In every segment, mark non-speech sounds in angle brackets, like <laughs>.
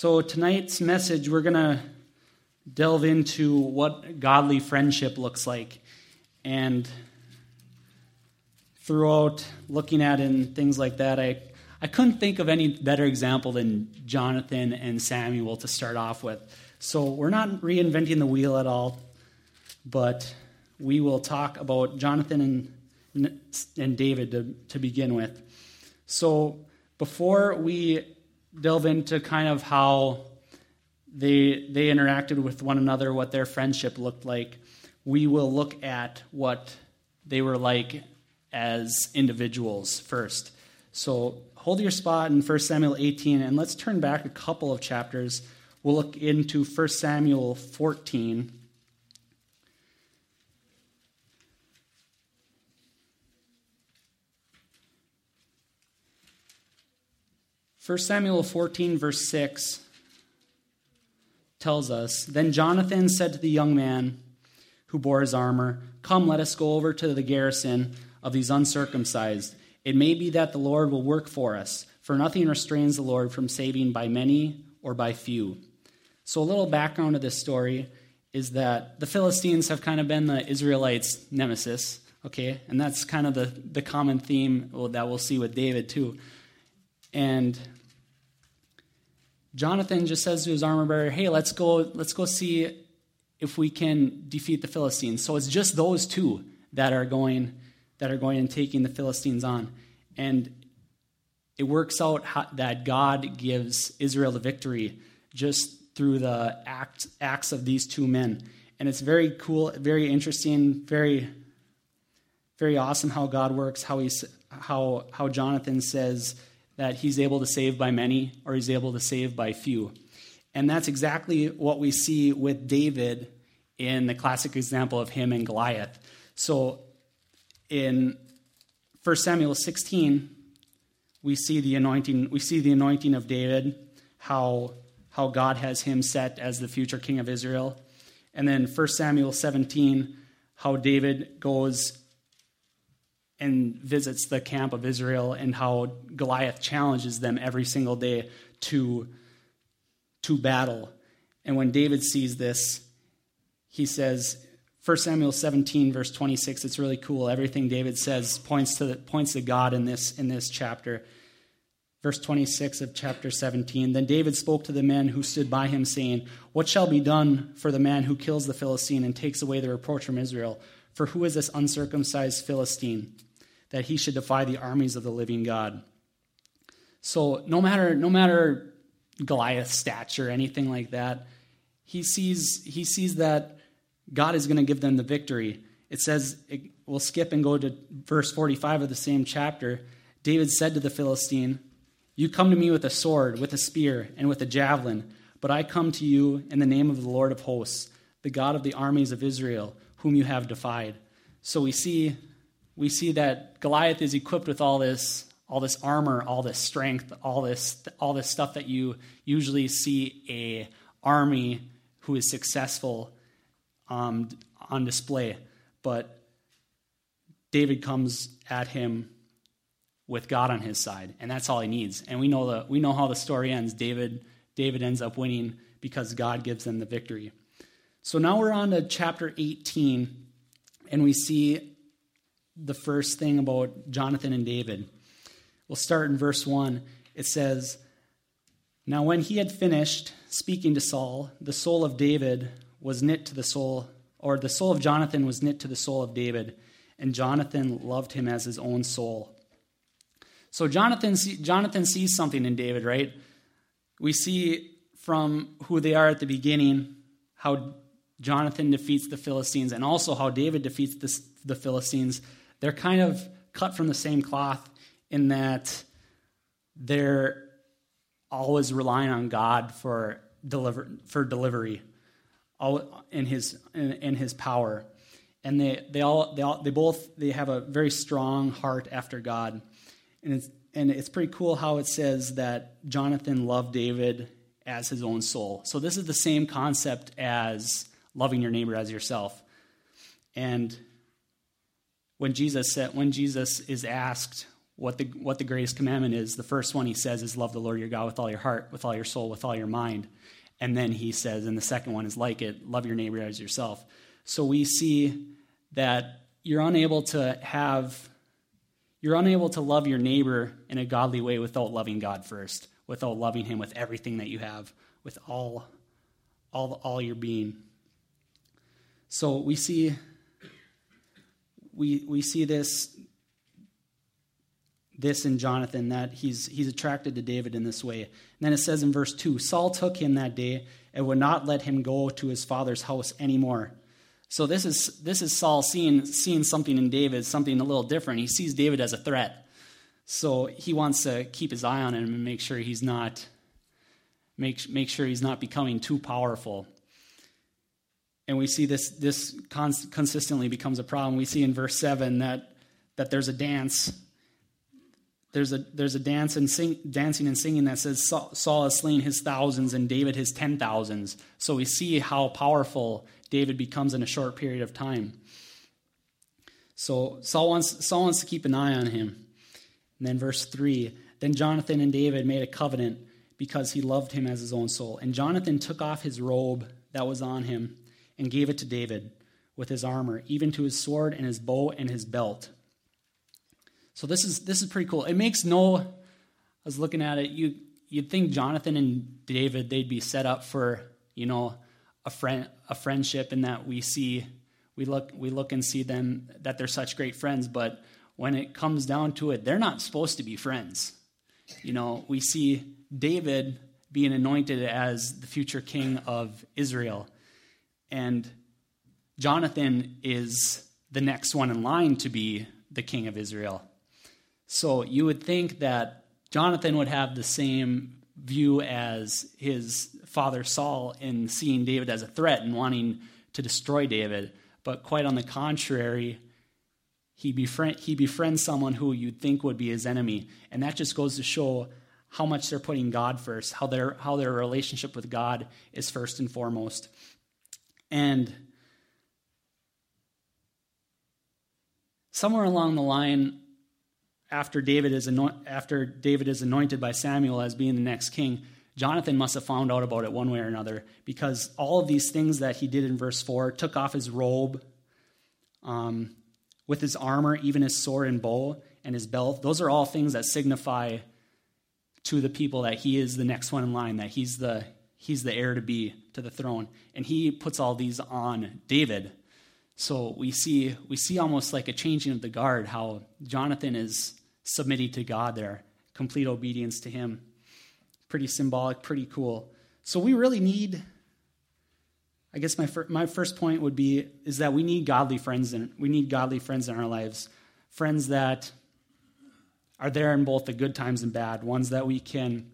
So, tonight's message, we're going to delve into what godly friendship looks like. And throughout looking at and things like that, I, I couldn't think of any better example than Jonathan and Samuel to start off with. So, we're not reinventing the wheel at all, but we will talk about Jonathan and, and David to, to begin with. So, before we delve into kind of how they they interacted with one another, what their friendship looked like. We will look at what they were like as individuals first. So hold your spot in 1 Samuel 18 and let's turn back a couple of chapters. We'll look into 1 Samuel 14. 1 Samuel 14, verse 6 tells us Then Jonathan said to the young man who bore his armor, Come, let us go over to the garrison of these uncircumcised. It may be that the Lord will work for us, for nothing restrains the Lord from saving by many or by few. So, a little background of this story is that the Philistines have kind of been the Israelites' nemesis, okay? And that's kind of the, the common theme that we'll see with David, too. And Jonathan just says to his armor bearer, "Hey, let's go. Let's go see if we can defeat the Philistines." So it's just those two that are going that are going and taking the Philistines on, and it works out that God gives Israel the victory just through the act, acts of these two men, and it's very cool, very interesting, very very awesome how God works. How he how how Jonathan says that he's able to save by many or he's able to save by few. And that's exactly what we see with David in the classic example of him and Goliath. So in 1 Samuel 16, we see the anointing, we see the anointing of David, how, how God has him set as the future king of Israel. And then 1 Samuel 17, how David goes and visits the camp of Israel and how Goliath challenges them every single day to, to battle. And when David sees this, he says, 1 Samuel 17, verse 26, it's really cool. Everything David says points to, points to God in this, in this chapter. Verse 26 of chapter 17 Then David spoke to the men who stood by him, saying, What shall be done for the man who kills the Philistine and takes away the reproach from Israel? For who is this uncircumcised Philistine? That he should defy the armies of the living God. So no matter no matter Goliath's stature or anything like that, he sees he sees that God is going to give them the victory. It says it, we'll skip and go to verse 45 of the same chapter. David said to the Philistine, "You come to me with a sword, with a spear, and with a javelin, but I come to you in the name of the Lord of hosts, the God of the armies of Israel, whom you have defied." So we see we see that Goliath is equipped with all this all this armor, all this strength, all this all this stuff that you usually see a army who is successful um, on display. But David comes at him with God on his side, and that's all he needs. And we know the we know how the story ends. David David ends up winning because God gives them the victory. So now we're on to chapter 18, and we see the first thing about Jonathan and David. We'll start in verse 1. It says, Now when he had finished speaking to Saul, the soul of David was knit to the soul, or the soul of Jonathan was knit to the soul of David, and Jonathan loved him as his own soul. So Jonathan, Jonathan sees something in David, right? We see from who they are at the beginning how Jonathan defeats the Philistines and also how David defeats the, the Philistines they're kind of cut from the same cloth in that they're always relying on God for deliver for delivery, all in His in, in His power, and they they all they all they both they have a very strong heart after God, and it's and it's pretty cool how it says that Jonathan loved David as his own soul. So this is the same concept as loving your neighbor as yourself, and when Jesus said, when Jesus is asked, what the, what the greatest commandment is. The first one he says is love the Lord your God with all your heart, with all your soul, with all your mind. And then he says, and the second one is like it, love your neighbor as yourself. So we see that you're unable to have, you're unable to love your neighbor in a godly way without loving God first, without loving him with everything that you have, with all, all, all your being. So we see, we, we see this this in Jonathan, that he's, he's attracted to David in this way. And then it says in verse 2 Saul took him that day and would not let him go to his father's house anymore. So this is, this is Saul seeing, seeing something in David, something a little different. He sees David as a threat. So he wants to keep his eye on him and make sure he's not make, make sure he's not becoming too powerful. And we see this, this consistently becomes a problem. We see in verse 7 that, that there's a dance there's a, there's a dance and sing, dancing and singing that says Saul has slain his thousands and David his ten thousands. So we see how powerful David becomes in a short period of time. So Saul wants, Saul wants to keep an eye on him. And then verse 3 Then Jonathan and David made a covenant because he loved him as his own soul. And Jonathan took off his robe that was on him and gave it to David with his armor, even to his sword and his bow and his belt. So this is this is pretty cool. It makes no. I was looking at it. You you'd think Jonathan and David they'd be set up for you know a friend a friendship, and that we see we look we look and see them that they're such great friends. But when it comes down to it, they're not supposed to be friends. You know, we see David being anointed as the future king of Israel, and Jonathan is the next one in line to be the king of Israel. So you would think that Jonathan would have the same view as his father Saul in seeing David as a threat and wanting to destroy David. But quite on the contrary, he, befriend, he befriends someone who you'd think would be his enemy. And that just goes to show how much they're putting God first, how their, how their relationship with God is first and foremost. And somewhere along the line, after David is anoint, after David is anointed by Samuel as being the next king, Jonathan must have found out about it one way or another because all of these things that he did in verse 4 took off his robe um, with his armor, even his sword and bow and his belt. Those are all things that signify to the people that he is the next one in line, that he's the, he's the heir to be to the throne. And he puts all these on David. So we see, we see almost like a changing of the guard, how Jonathan is submitting to God there, complete obedience to Him. Pretty symbolic, pretty cool. So we really need. I guess my fir- my first point would be is that we need godly friends and we need godly friends in our lives, friends that are there in both the good times and bad, ones that we can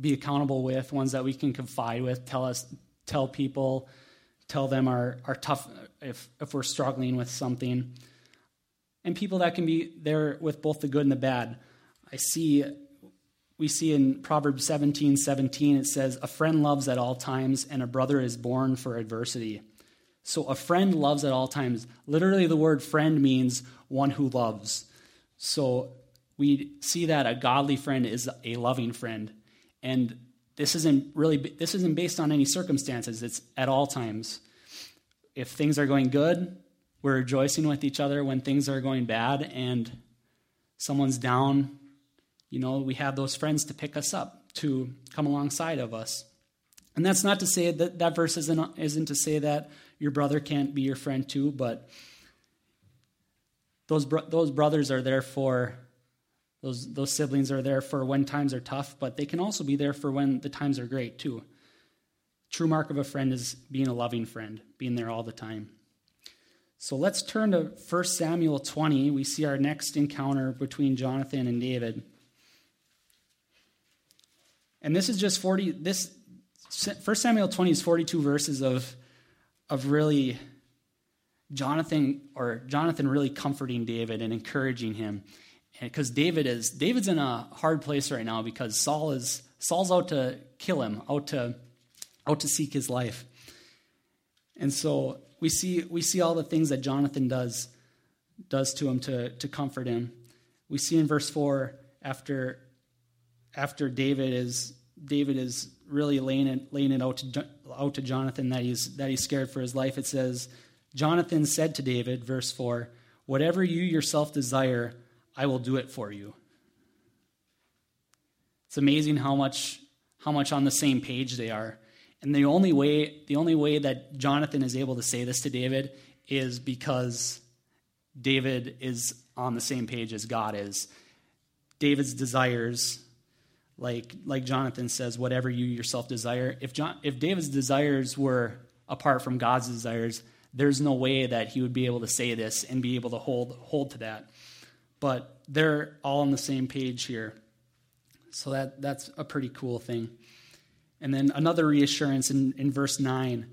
be accountable with, ones that we can confide with, tell us, tell people, tell them our, our tough if if we're struggling with something and people that can be there with both the good and the bad. I see, we see in Proverbs 17 17, it says, A friend loves at all times, and a brother is born for adversity. So a friend loves at all times. Literally, the word friend means one who loves. So we see that a godly friend is a loving friend. And this isn't really this isn't based on any circumstances. It's at all times. If things are going good, we're rejoicing with each other when things are going bad and someone's down. You know, we have those friends to pick us up, to come alongside of us. And that's not to say that that verse isn't, isn't to say that your brother can't be your friend too, but those, bro- those brothers are there for, those, those siblings are there for when times are tough, but they can also be there for when the times are great too. True mark of a friend is being a loving friend, being there all the time. So let's turn to 1 Samuel 20. We see our next encounter between Jonathan and David. And this is just 40 this 1 Samuel 20 is 42 verses of of really Jonathan or Jonathan really comforting David and encouraging him. Because David is David's in a hard place right now because Saul is Saul's out to kill him, out to out to seek his life. And so we see, we see all the things that Jonathan does, does to him to, to comfort him. we see in verse 4 after after David is David is really laying it, laying it out, to, out to Jonathan that he's, that he's scared for his life. It says, Jonathan said to David, verse 4, Whatever you yourself desire, I will do it for you. It's amazing how much, how much on the same page they are. And the only way, the only way that Jonathan is able to say this to David is because David is on the same page as God is. David's desires like like Jonathan says, whatever you yourself desire. If John, if David's desires were apart from God's desires, there's no way that he would be able to say this and be able to hold hold to that. But they're all on the same page here. So that that's a pretty cool thing. And then another reassurance in, in verse 9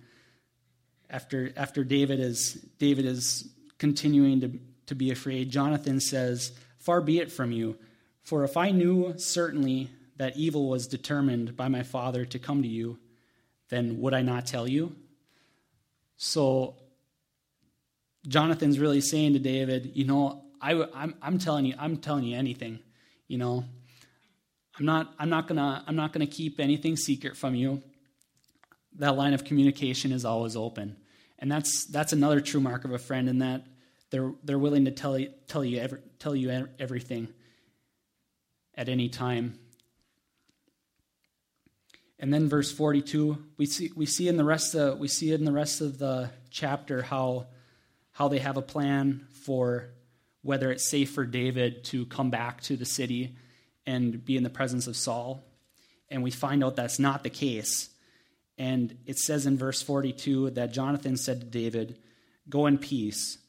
after after David is David is continuing to, to be afraid, Jonathan says, Far be it from you, for if I knew certainly that evil was determined by my father to come to you, then would I not tell you? So Jonathan's really saying to David, you know, I, I'm, I'm telling you, I'm telling you anything, you know. I'm not, I'm not gonna, I'm not gonna keep anything secret from you. That line of communication is always open, and that's that's another true mark of a friend in that they're they're willing to tell you tell you every, tell you everything at any time. And then verse 42, we see, we see in the rest of, we see in the rest of the chapter how, how they have a plan for whether it's safe for David to come back to the city and be in the presence of Saul. And we find out that's not the case. And it says in verse 42 that Jonathan said to David, Go in peace,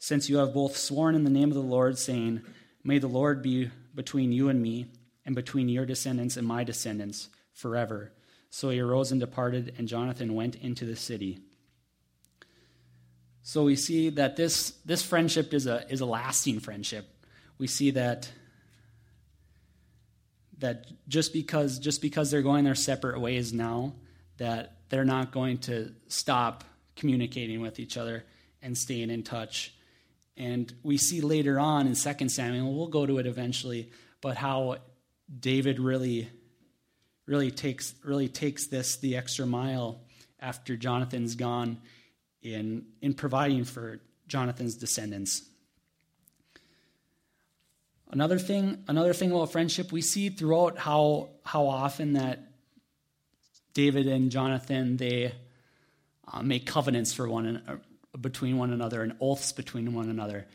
since you have both sworn in the name of the Lord, saying, May the Lord be between you and me, and between your descendants and my descendants forever. So he arose and departed, and Jonathan went into the city. So we see that this, this friendship is a, is a lasting friendship. We see that, that just because just because they're going their separate ways now, that they're not going to stop communicating with each other and staying in touch. And we see later on in 2 Samuel, we'll go to it eventually, but how David really really takes really takes this the extra mile after Jonathan's gone in in providing for Jonathan's descendants. Another thing, another thing about friendship, we see throughout how how often that David and Jonathan they uh, make covenants for one uh, between one another and oaths between one another.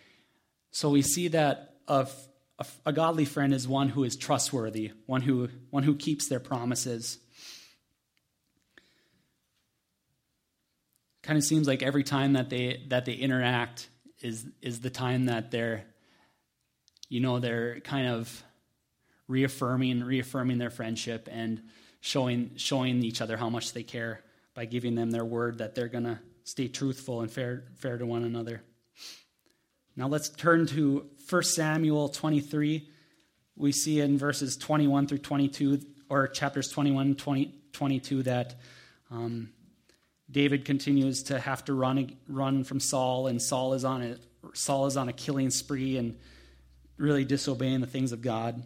So we see that of a, a godly friend is one who is trustworthy, one who, one who keeps their promises. Kind of seems like every time that they that they interact is is the time that they're you know they're kind of reaffirming reaffirming their friendship and showing showing each other how much they care by giving them their word that they're going to stay truthful and fair fair to one another. Now let's turn to 1 Samuel 23. We see in verses 21 through 22, or chapters 21 20, 22, that um, David continues to have to run, run from Saul, and Saul is, on a, Saul is on a killing spree and really disobeying the things of God.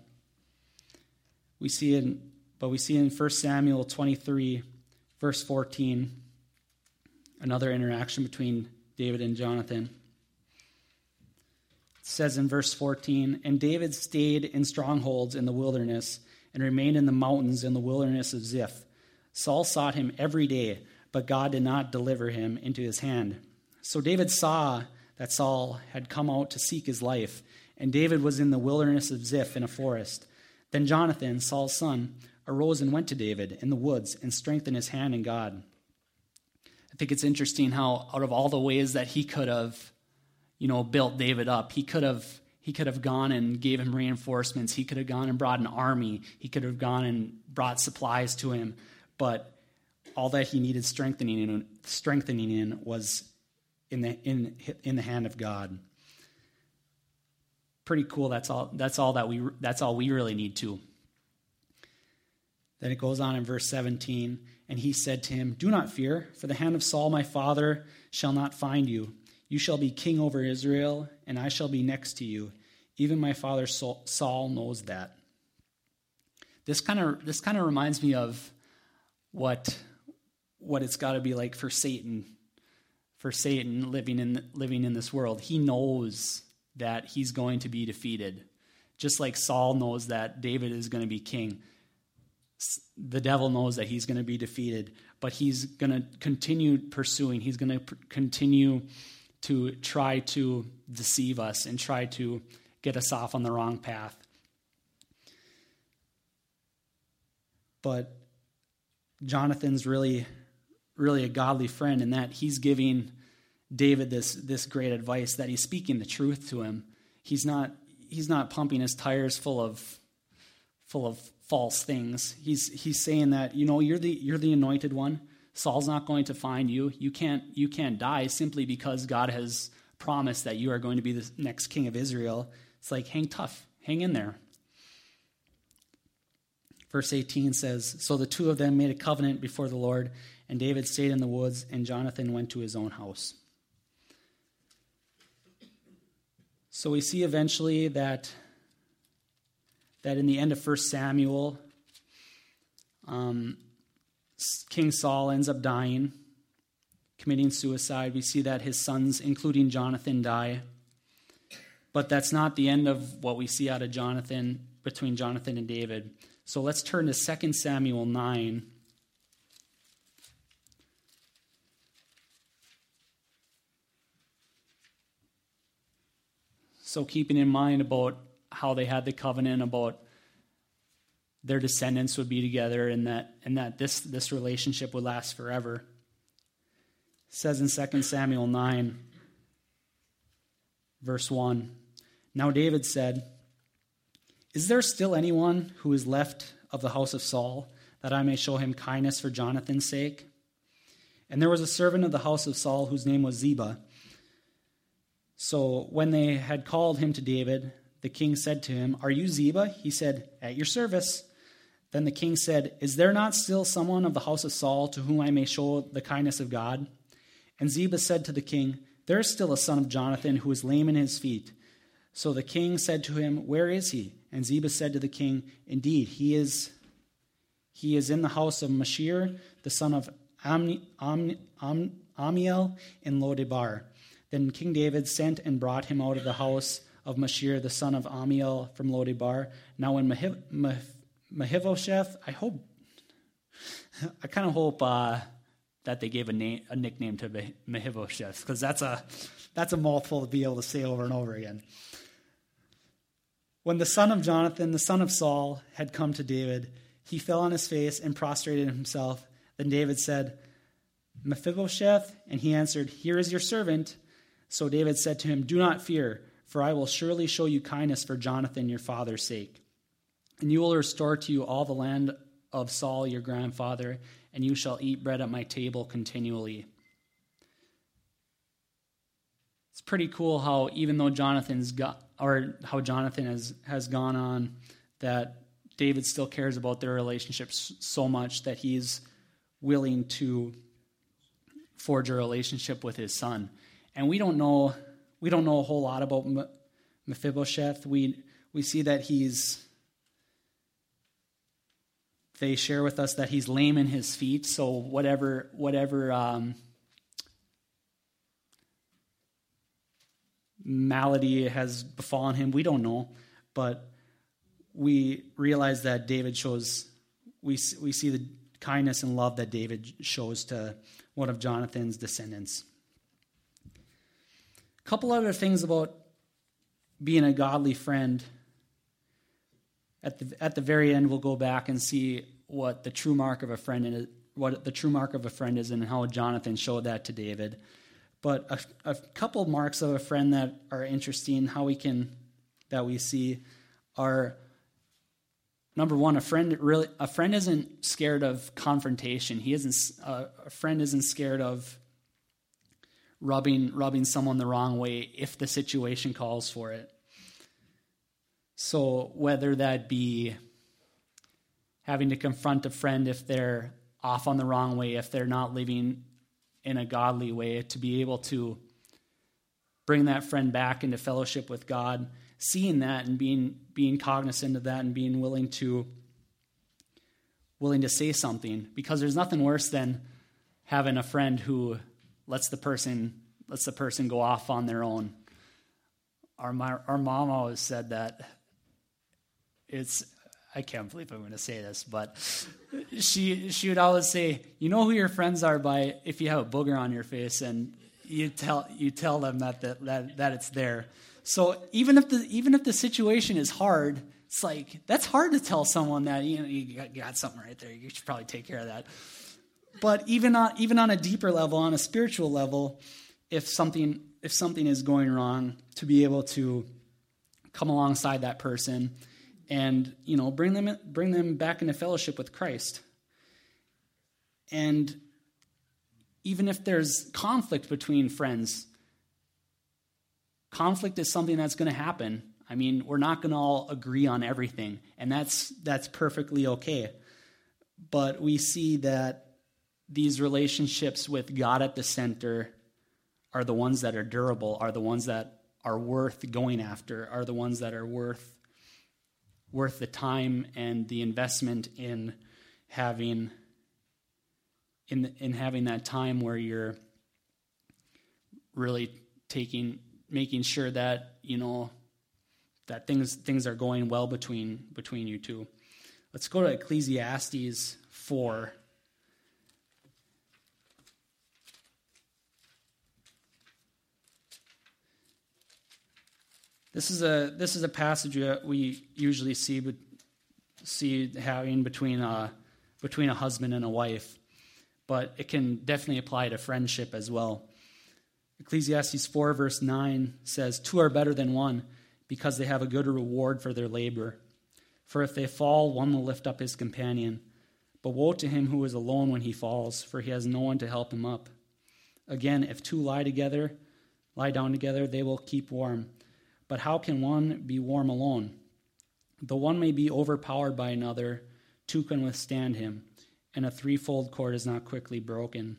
We see in, but we see in 1 Samuel 23, verse 14, another interaction between David and Jonathan says in verse 14 And David stayed in strongholds in the wilderness and remained in the mountains in the wilderness of Ziph. Saul sought him every day, but God did not deliver him into his hand. So David saw that Saul had come out to seek his life, and David was in the wilderness of Ziph in a forest. Then Jonathan, Saul's son, arose and went to David in the woods and strengthened his hand in God. I think it's interesting how, out of all the ways that he could have you know, built David up. He could have he could have gone and gave him reinforcements. He could have gone and brought an army. He could have gone and brought supplies to him. But all that he needed strengthening in, strengthening in was in the in in the hand of God. Pretty cool. That's all. That's all that we. That's all we really need to. Then it goes on in verse 17, and he said to him, "Do not fear, for the hand of Saul my father shall not find you." You shall be king over Israel, and I shall be next to you. Even my father Saul knows that. This kind of this kind of reminds me of what what it's got to be like for Satan for Satan living in living in this world. He knows that he's going to be defeated. Just like Saul knows that David is going to be king. The devil knows that he's going to be defeated, but he's going to continue pursuing. He's going to continue to try to deceive us and try to get us off on the wrong path. But Jonathan's really really a godly friend in that he's giving David this this great advice that he's speaking the truth to him. He's not he's not pumping his tires full of full of false things. He's he's saying that, you know, you're the you're the anointed one. Saul's not going to find you. You can't you can't die simply because God has promised that you are going to be the next king of Israel. It's like hang tough, hang in there. Verse 18 says, So the two of them made a covenant before the Lord, and David stayed in the woods, and Jonathan went to his own house. So we see eventually that, that in the end of 1 Samuel, um, King Saul ends up dying, committing suicide. We see that his sons, including Jonathan, die. But that's not the end of what we see out of Jonathan, between Jonathan and David. So let's turn to 2 Samuel 9. So, keeping in mind about how they had the covenant about their descendants would be together and that, and that this, this relationship would last forever. It says in 2 Samuel 9, verse 1 Now David said, Is there still anyone who is left of the house of Saul, that I may show him kindness for Jonathan's sake? And there was a servant of the house of Saul whose name was Ziba. So when they had called him to David, the king said to him, Are you Ziba? He said, At your service. Then the king said, Is there not still someone of the house of Saul to whom I may show the kindness of God? And Ziba said to the king, There is still a son of Jonathan who is lame in his feet. So the king said to him, Where is he? And Ziba said to the king, Indeed, he is he is in the house of Machir, the son of Am, Ammiel in Lodebar. Then King David sent and brought him out of the house of Machir, the son of Ammiel from Lodebar. Now, when Mahiv, Mephibosheth, I hope, <laughs> I kind of hope uh, that they gave a name, a nickname to Mephibosheth, because that's a that's a mouthful to be able to say over and over again. When the son of Jonathan, the son of Saul, had come to David, he fell on his face and prostrated himself. Then David said, Mephibosheth, and he answered, Here is your servant. So David said to him, Do not fear, for I will surely show you kindness for Jonathan your father's sake. And you will restore to you all the land of Saul your grandfather, and you shall eat bread at my table continually. It's pretty cool how even though Jonathan's got or how Jonathan has, has gone on, that David still cares about their relationship so much that he's willing to forge a relationship with his son and we don't know we don't know a whole lot about Mephibosheth. We we see that he's they share with us that he's lame in his feet. So whatever whatever um, malady has befallen him, we don't know, but we realize that David shows we we see the kindness and love that David shows to one of Jonathan's descendants couple other things about being a godly friend. At the, at the very end, we'll go back and see what the true mark of a friend is, what the true mark of a friend is, and how Jonathan showed that to David. But a, a couple marks of a friend that are interesting, how we can that we see, are number one, a friend really a friend isn't scared of confrontation. He isn't uh, a friend isn't scared of rubbing rubbing someone the wrong way if the situation calls for it. So whether that be having to confront a friend if they're off on the wrong way, if they're not living in a godly way, to be able to bring that friend back into fellowship with God, seeing that and being being cognizant of that and being willing to willing to say something because there's nothing worse than having a friend who lets the person lets the person go off on their own. Our our mom always said that it's I can't believe I'm going to say this, but she she would always say, "You know who your friends are by if you have a booger on your face and you tell you tell them that that that, that it's there." So even if the even if the situation is hard, it's like that's hard to tell someone that you know you got, you got something right there. You should probably take care of that. But even on even on a deeper level, on a spiritual level, if something if something is going wrong, to be able to come alongside that person and you know bring them bring them back into fellowship with Christ. And even if there's conflict between friends, conflict is something that's going to happen. I mean, we're not going to all agree on everything, and that's that's perfectly okay. But we see that these relationships with God at the center are the ones that are durable, are the ones that are worth going after, are the ones that are worth worth the time and the investment in having in in having that time where you're really taking making sure that you know that things things are going well between between you two. Let's go to Ecclesiastes 4 This is a this is a passage we usually see see having between a between a husband and a wife, but it can definitely apply to friendship as well. Ecclesiastes 4 verse 9 says, Two are better than one, because they have a good reward for their labor. For if they fall, one will lift up his companion. But woe to him who is alone when he falls, for he has no one to help him up. Again, if two lie together, lie down together, they will keep warm. But how can one be warm alone? The one may be overpowered by another, two can withstand him, and a threefold cord is not quickly broken.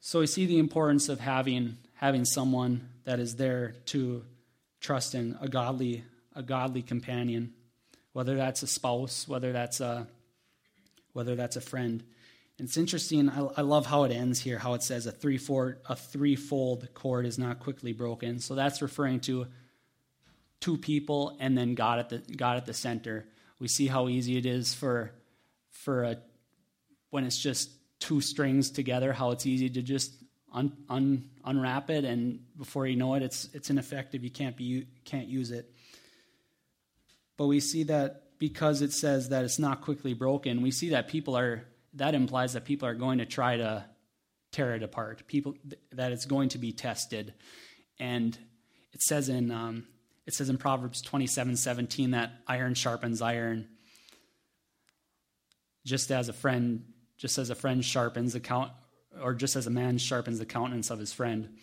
So we see the importance of having having someone that is there to trust in, a godly a godly companion, whether that's a spouse, whether that's a whether that's a friend. It's interesting. I, I, love how it ends here. How it says a threefold a threefold cord is not quickly broken. So that's referring to two people and then God at the God at the center. We see how easy it is for for a when it's just two strings together. How it's easy to just un, un, unwrap it, and before you know it, it's it's ineffective. You can't be can't use it. But we see that because it says that it's not quickly broken, we see that people are that implies that people are going to try to tear it apart. People that it's going to be tested, and it says in um, it says in Proverbs twenty seven seventeen that iron sharpens iron. Just as a friend, just as a friend sharpens the count, or just as a man sharpens the countenance of his friend.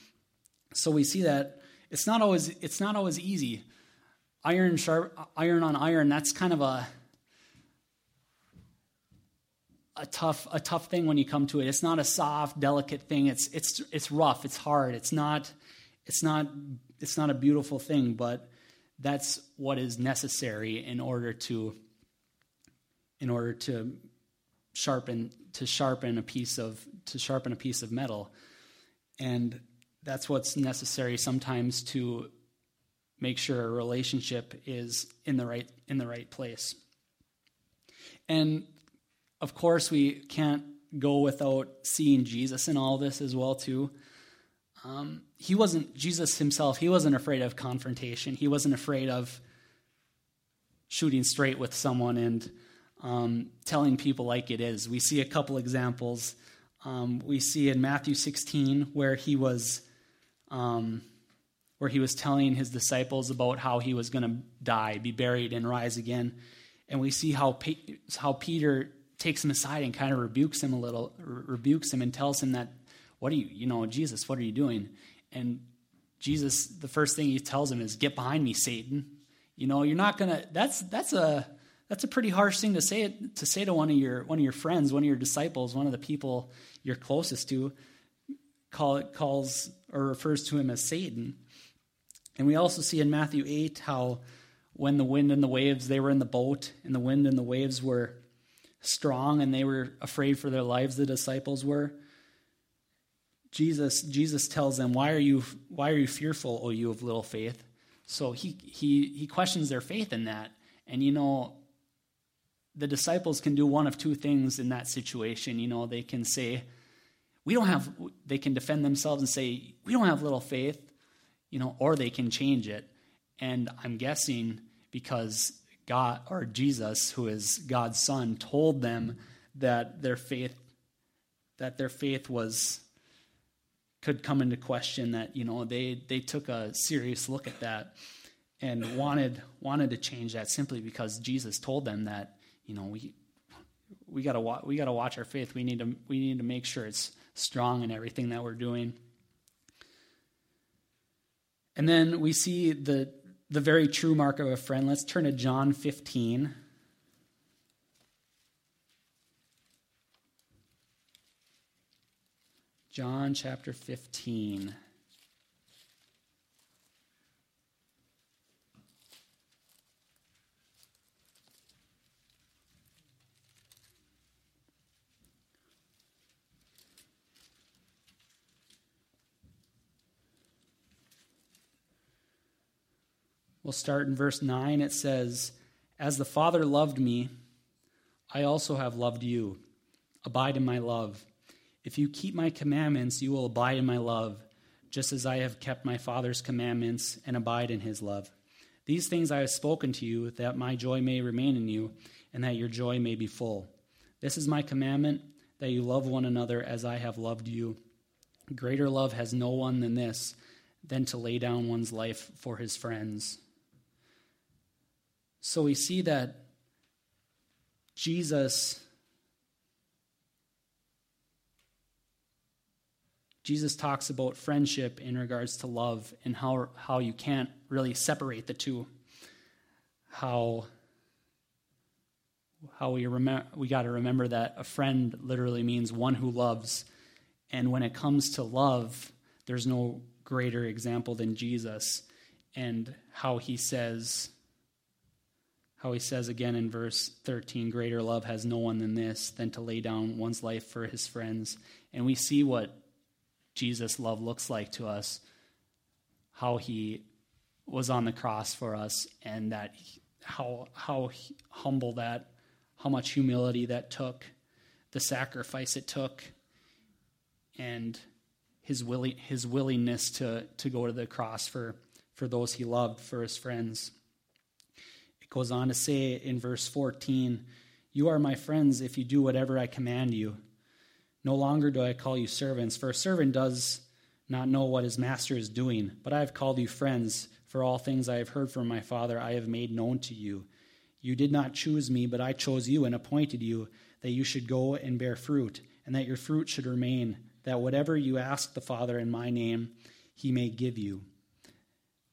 So we see that it's not always it's not always easy. Iron sharp iron on iron. That's kind of a a tough a tough thing when you come to it. It's not a soft, delicate thing. It's it's it's rough. It's hard. It's not it's not it's not a beautiful thing, but that's what is necessary in order to in order to sharpen to sharpen a piece of to sharpen a piece of metal. And that's what's necessary sometimes to make sure a relationship is in the right in the right place. And of course, we can't go without seeing Jesus in all this as well, too. Um, he wasn't Jesus himself. He wasn't afraid of confrontation. He wasn't afraid of shooting straight with someone and um, telling people like it is. We see a couple examples. Um, we see in Matthew 16 where he was um, where he was telling his disciples about how he was going to die, be buried, and rise again. And we see how how Peter takes him aside and kind of rebukes him a little, rebukes him and tells him that, what are you, you know, Jesus, what are you doing? And Jesus, the first thing he tells him is, get behind me, Satan. You know, you're not gonna. That's that's a that's a pretty harsh thing to say to say to one of your one of your friends, one of your disciples, one of the people you're closest to. Call it calls or refers to him as Satan. And we also see in Matthew 8 how when the wind and the waves, they were in the boat, and the wind and the waves were strong and they were afraid for their lives, the disciples were. Jesus, Jesus tells them, Why are you why are you fearful, O you of little faith? So he he he questions their faith in that. And you know, the disciples can do one of two things in that situation. You know, they can say, we don't have, they can defend themselves and say, we don't have little faith, you know, or they can change it. And I'm guessing because God or Jesus, who is God's son, told them that their faith, that their faith was could come into question that you know they they took a serious look at that and wanted wanted to change that simply because Jesus told them that you know we we got to we got to watch our faith we need to we need to make sure it's strong in everything that we're doing. And then we see the, the very true mark of a friend. Let's turn to John 15. John chapter 15. We'll start in verse 9. It says, As the Father loved me, I also have loved you. Abide in my love. If you keep my commandments, you will abide in my love, just as I have kept my Father's commandments and abide in his love. These things I have spoken to you, that my joy may remain in you, and that your joy may be full. This is my commandment, that you love one another as I have loved you. Greater love has no one than this, than to lay down one's life for his friends. So we see that Jesus Jesus talks about friendship in regards to love and how how you can't really separate the two. How how we remember we got to remember that a friend literally means one who loves and when it comes to love there's no greater example than Jesus and how he says how he says again in verse 13 greater love has no one than this than to lay down one's life for his friends. And we see what jesus love looks like to us how he was on the cross for us and that how how humble that how much humility that took the sacrifice it took and his willing his willingness to to go to the cross for for those he loved for his friends goes on to say in verse 14, You are my friends if you do whatever I command you. No longer do I call you servants, for a servant does not know what his master is doing, but I have called you friends, for all things I have heard from my Father I have made known to you. You did not choose me, but I chose you and appointed you that you should go and bear fruit, and that your fruit should remain, that whatever you ask the Father in my name, he may give you.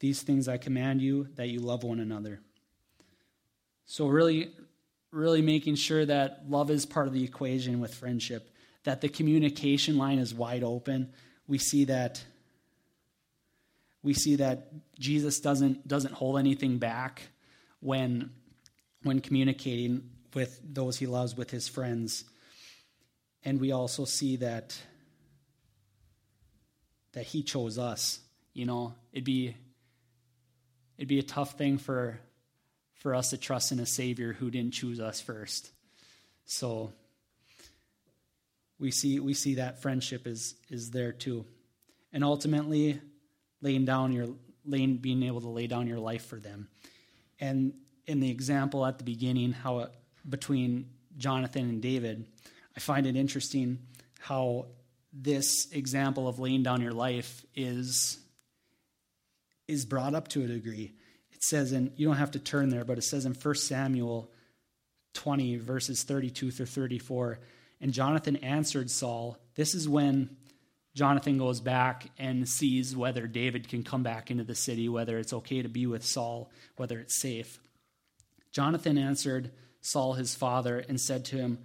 These things I command you, that you love one another. So, really, really making sure that love is part of the equation with friendship, that the communication line is wide open. We see that. We see that Jesus doesn't doesn't hold anything back when when communicating with those he loves with his friends. And we also see that that he chose us. You know, it'd be it'd be a tough thing for for us to trust in a Savior who didn't choose us first. So we see we see that friendship is is there too. And ultimately laying down your laying being able to lay down your life for them. And in the example at the beginning, how it, between Jonathan and David, I find it interesting how this example of laying down your life is is brought up to a degree says in, you don't have to turn there, but it says in 1 Samuel 20, verses 32 through 34, and Jonathan answered Saul. This is when Jonathan goes back and sees whether David can come back into the city, whether it's okay to be with Saul, whether it's safe. Jonathan answered Saul his father and said to him,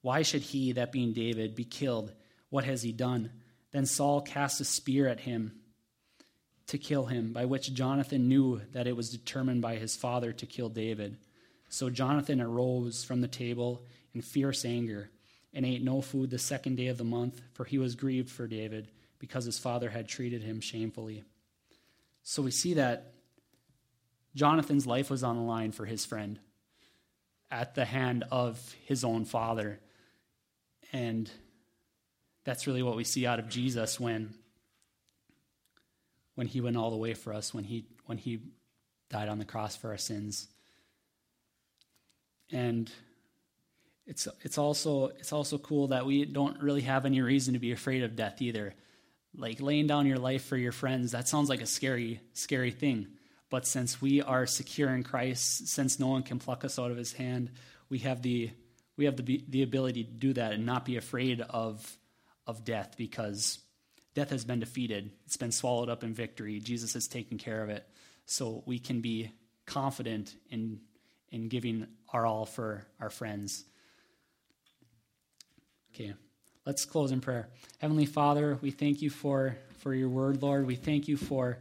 Why should he, that being David, be killed? What has he done? Then Saul cast a spear at him to kill him, by which Jonathan knew that it was determined by his father to kill David. So Jonathan arose from the table in fierce anger and ate no food the second day of the month, for he was grieved for David because his father had treated him shamefully. So we see that Jonathan's life was on the line for his friend at the hand of his own father. And that's really what we see out of Jesus when when he went all the way for us, when he when he died on the cross for our sins. And it's it's also it's also cool that we don't really have any reason to be afraid of death either. Like laying down your life for your friends, that sounds like a scary scary thing. But since we are secure in Christ, since no one can pluck us out of his hand, we have the we have the the ability to do that and not be afraid of of death because death has been defeated. It's been swallowed up in victory. Jesus has taken care of it. So we can be confident in, in giving our all for our friends. Okay, let's close in prayer. Heavenly Father, we thank you for, for your word, Lord. We thank you for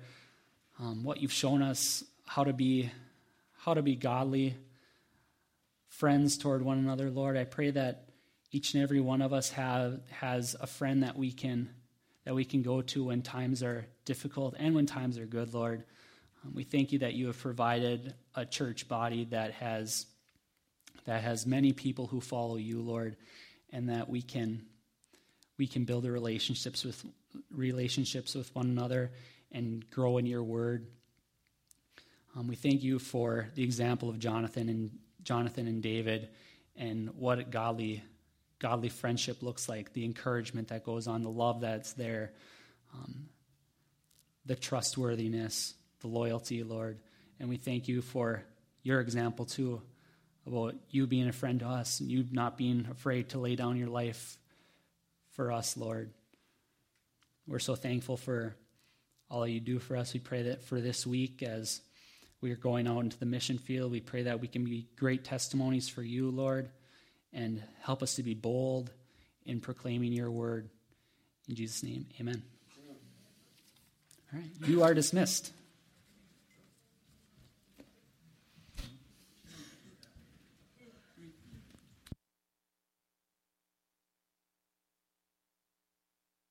um, what you've shown us, how to be how to be godly friends toward one another, Lord. I pray that each and every one of us have has a friend that we can that we can go to when times are difficult and when times are good, Lord. Um, we thank you that you have provided a church body that has that has many people who follow you, Lord, and that we can we can build relationships with relationships with one another and grow in your word. Um, we thank you for the example of Jonathan and Jonathan and David and what godly godly friendship looks like, the encouragement that goes on, the love that's there, um, the trustworthiness, the loyalty, Lord. And we thank you for your example, too, about you being a friend to us and you not being afraid to lay down your life for us, Lord. We're so thankful for all you do for us. We pray that for this week as we are going out into the mission field, we pray that we can be great testimonies for you, Lord and help us to be bold in proclaiming your word. In Jesus' name, amen. All right, you are dismissed.